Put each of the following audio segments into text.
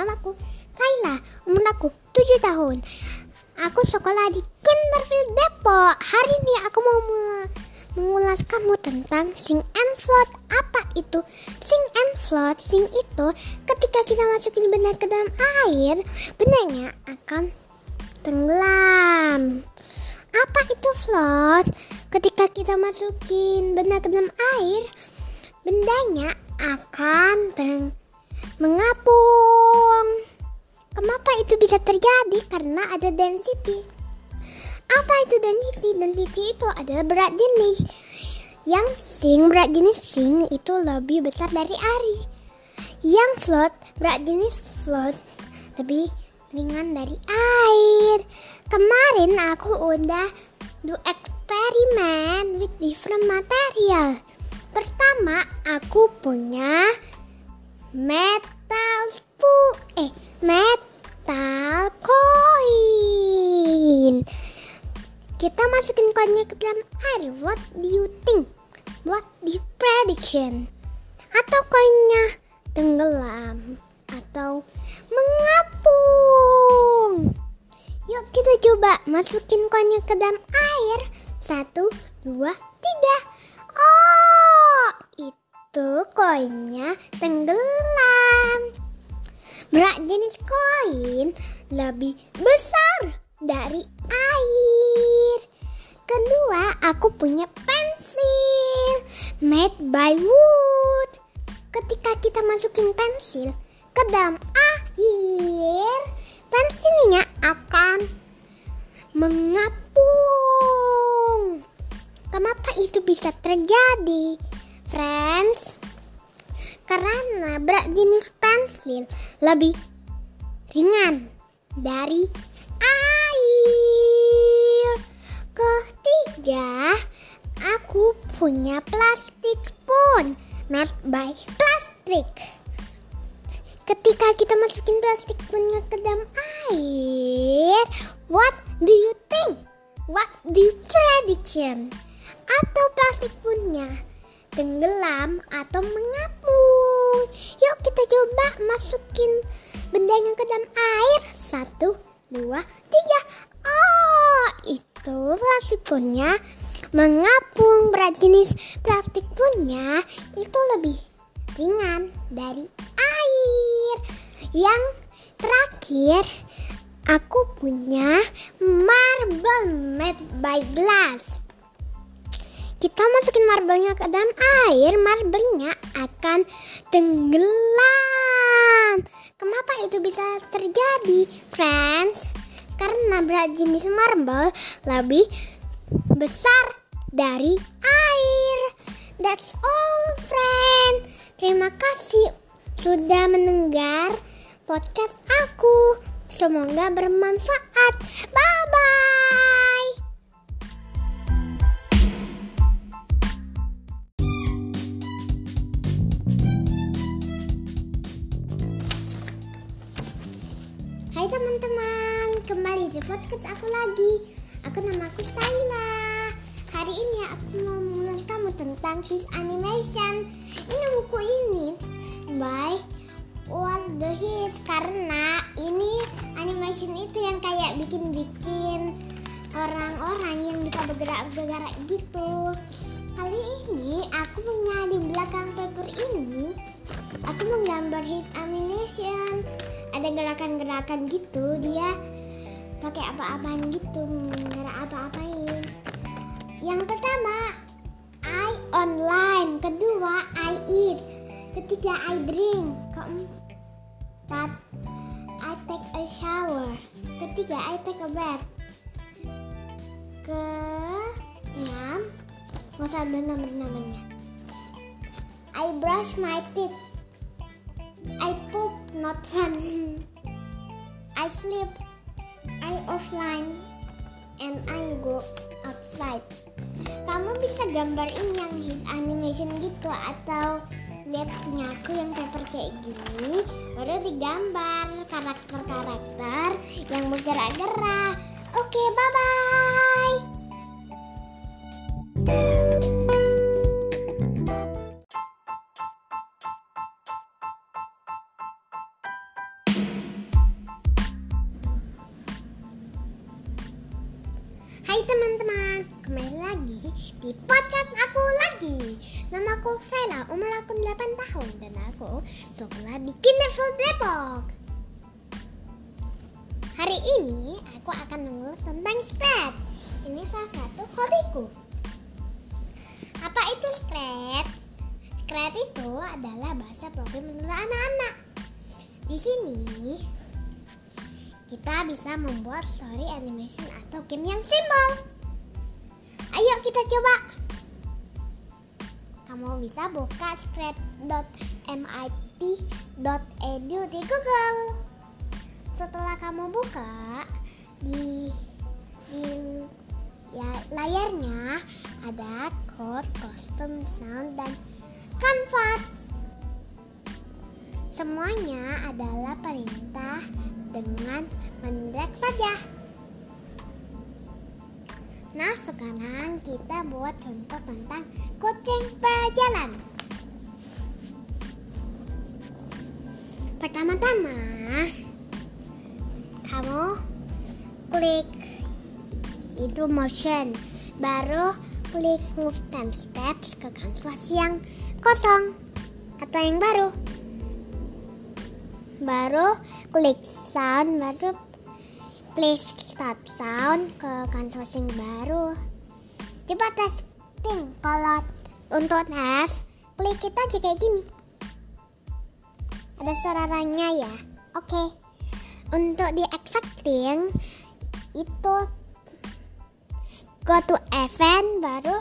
Namaku Saila, umur aku 7 tahun. Aku sekolah di Kinderfield Depok. Hari ini aku mau mengulas kamu tentang sing and float. Apa itu sing and float? Sing itu ketika kita masukin benda ke dalam air, bendanya akan tenggelam. Apa itu float? Ketika kita masukin benda ke dalam air, bendanya akan teng mengapung. Ada density. Apa itu density? Density itu adalah berat jenis. Yang sing berat jenis sing itu lebih besar dari ari. Yang float berat jenis float lebih ringan dari air. Kemarin aku udah do eksperimen with different material. Pertama, aku punya metal spoon eh metal koin. Kita masukin koinnya ke dalam air. What do you think? What do you prediction? Atau koinnya tenggelam atau mengapung? Yuk kita coba masukin koinnya ke dalam air. Satu, dua, tiga. Oh, itu koinnya tenggelam. Berat jenis koin lebih besar dari air. Kedua, aku punya pensil made by wood. Ketika kita masukin pensil ke dalam air, pensilnya akan mengapung. Kenapa itu bisa terjadi, friends? Karena berat jenis pensil lebih ringan dari air. Ketiga, aku punya plastik spoon made by plastic. Ketika kita masukin plastik spoonnya ke dalam air, what do you think? What do you prediction? Atau plastik spoonnya tenggelam atau mengapung. Yuk kita coba masukin bendanya ke dalam air. Satu, dua, tiga. Oh, itu plastik punya mengapung. Berat jenis plastik punya itu lebih ringan dari air. Yang terakhir, aku punya marble made by glass kita masukin marblenya ke dalam air, marblenya akan tenggelam. Kenapa itu bisa terjadi, friends? Karena berat jenis marble lebih besar dari air. That's all, friend. Terima kasih sudah mendengar podcast aku. Semoga bermanfaat. Bye bye. Teman-teman, kembali di podcast aku lagi. Aku namaku Saila. Hari ini aku mau mengulas kamu tentang his animation. Ini buku ini by What the His karena ini animation itu yang kayak bikin-bikin orang-orang yang bisa bergerak-bergerak gitu. Kali ini aku punya di belakang paper ini aku menggambar his animation ada gerakan-gerakan gitu dia pakai apa-apaan gitu menggerak apa-apain. Yang pertama I online kedua I eat ketiga I drink keempat I take a shower ketiga I take a bath ke enam nggak usah ada nomor-nomornya I brush my teeth I poop not fun. I sleep. I offline. And I go outside. Kamu bisa gambarin yang his animation gitu atau lihat punya aku yang paper kayak gini baru digambar karakter-karakter yang bergerak-gerak. Oke, bye bye. Lagi di podcast aku lagi. Namaku Saila, umur aku 8 tahun Dan aku sekolah di Kinderfield Depok. Hari ini aku akan mengulas tentang spread. Ini salah satu hobiku. Apa itu spread? Spread itu adalah bahasa program menurut anak-anak. Di sini kita bisa membuat story animation atau game yang simple. Ayo kita coba. Kamu bisa buka spread.mit.edu di Google. Setelah kamu buka di di ya layarnya ada code, kostum, sound dan canvas. Semuanya adalah perintah dengan mendrag saja. Nah, sekarang kita buat contoh tentang kucing berjalan. Pertama-tama, kamu klik itu motion, baru klik move 10 steps ke kanvas yang kosong atau yang baru baru klik sound baru klik start sound ke yang baru coba testing kalau untuk tes klik kita aja kayak gini ada suaranya ya oke okay. untuk di expecting itu go to event baru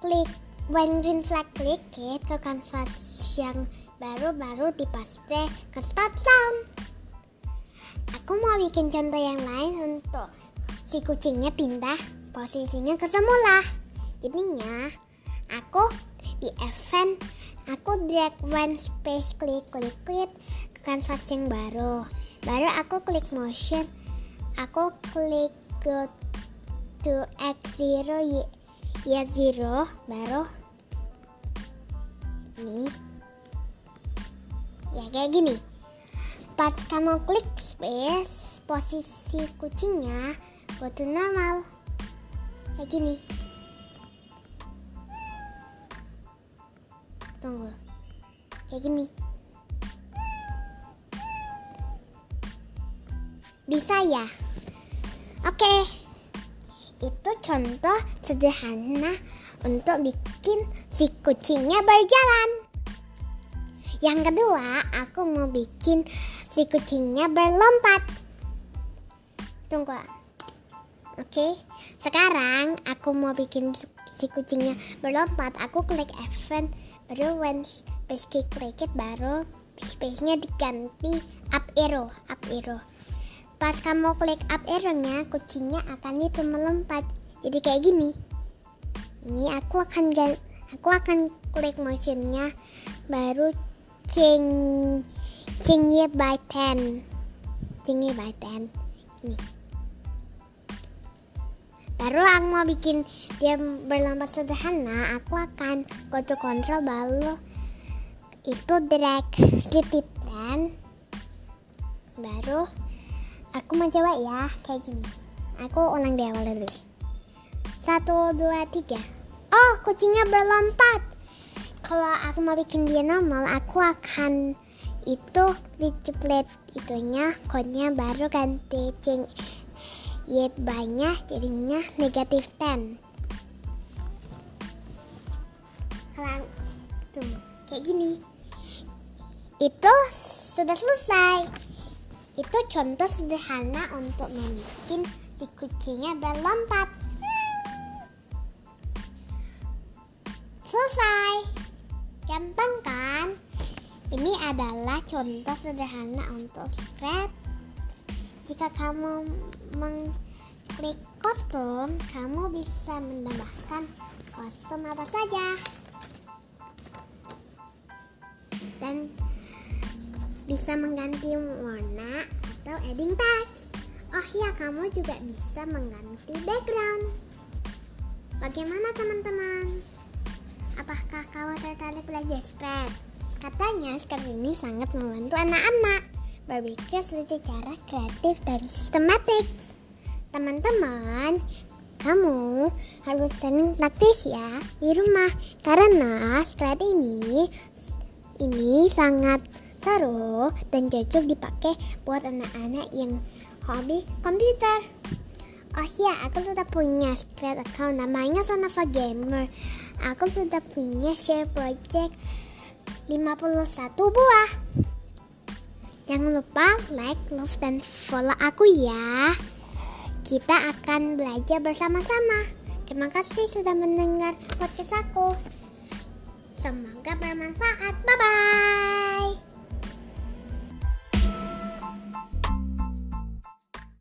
klik when green flag klik ke kanvas yang baru-baru dipaste ke start sound. Aku mau bikin contoh yang lain untuk si kucingnya pindah posisinya ke semula. Jadinya aku di event aku drag one space klik klik klik ke kanvas yang baru. Baru aku klik motion, aku klik go to x0 y, y0 baru ini ya kayak gini pas kamu klik space posisi kucingnya to normal. Kayak gini. Tunggu. Kayak gini. Bisa ya? Oke. Itu contoh sederhana untuk bikin si kucingnya berjalan. Yang kedua, aku mau bikin si kucingnya berlompat. Tunggu. Oke, sekarang aku mau bikin si kucingnya berlompat. Aku klik event, baru when space klik it, baru space-nya diganti up arrow, up arrow. Pas kamu klik up arrow-nya, kucingnya akan itu melompat. Jadi kayak gini. Ini aku akan aku akan klik motionnya, baru Ching Chingye by pen Chingye by pen Ini. Baru aku mau bikin dia berlompat sederhana Aku akan go to control baru. Itu drag keep pen Baru Aku mau coba ya Kayak gini. Aku ulang di awal dulu. Satu, dua, tiga. Oh kucingnya berlompat. Kalau aku mau bikin dia normal aku akan itu dicuplet itunya kodenya baru ganti cing y banyak jadinya negatif 10 kalau tuh kayak gini. Itu sudah selesai. Itu contoh sederhana untuk membuat si kucingnya berlompat. Selesai. Gampang kan? Ini adalah contoh sederhana untuk spread. Jika kamu mengklik kostum, kamu bisa menambahkan kostum apa saja. Dan bisa mengganti warna atau adding text. Oh ya, kamu juga bisa mengganti background. Bagaimana teman-teman? Apakah kamu tertarik belajar spread? Katanya sekarang ini sangat membantu anak-anak berpikir secara kreatif dan sistematis. Teman-teman, kamu harus sering praktis ya di rumah karena Scratch ini ini sangat seru dan cocok dipakai buat anak-anak yang hobi komputer. Oh iya, aku sudah punya Scratch account namanya Sonava Gamer. Aku sudah punya share project 51 buah. Jangan lupa like, love, dan follow aku ya. Kita akan belajar bersama-sama. Terima kasih sudah mendengar podcast aku. Semoga bermanfaat. Bye-bye.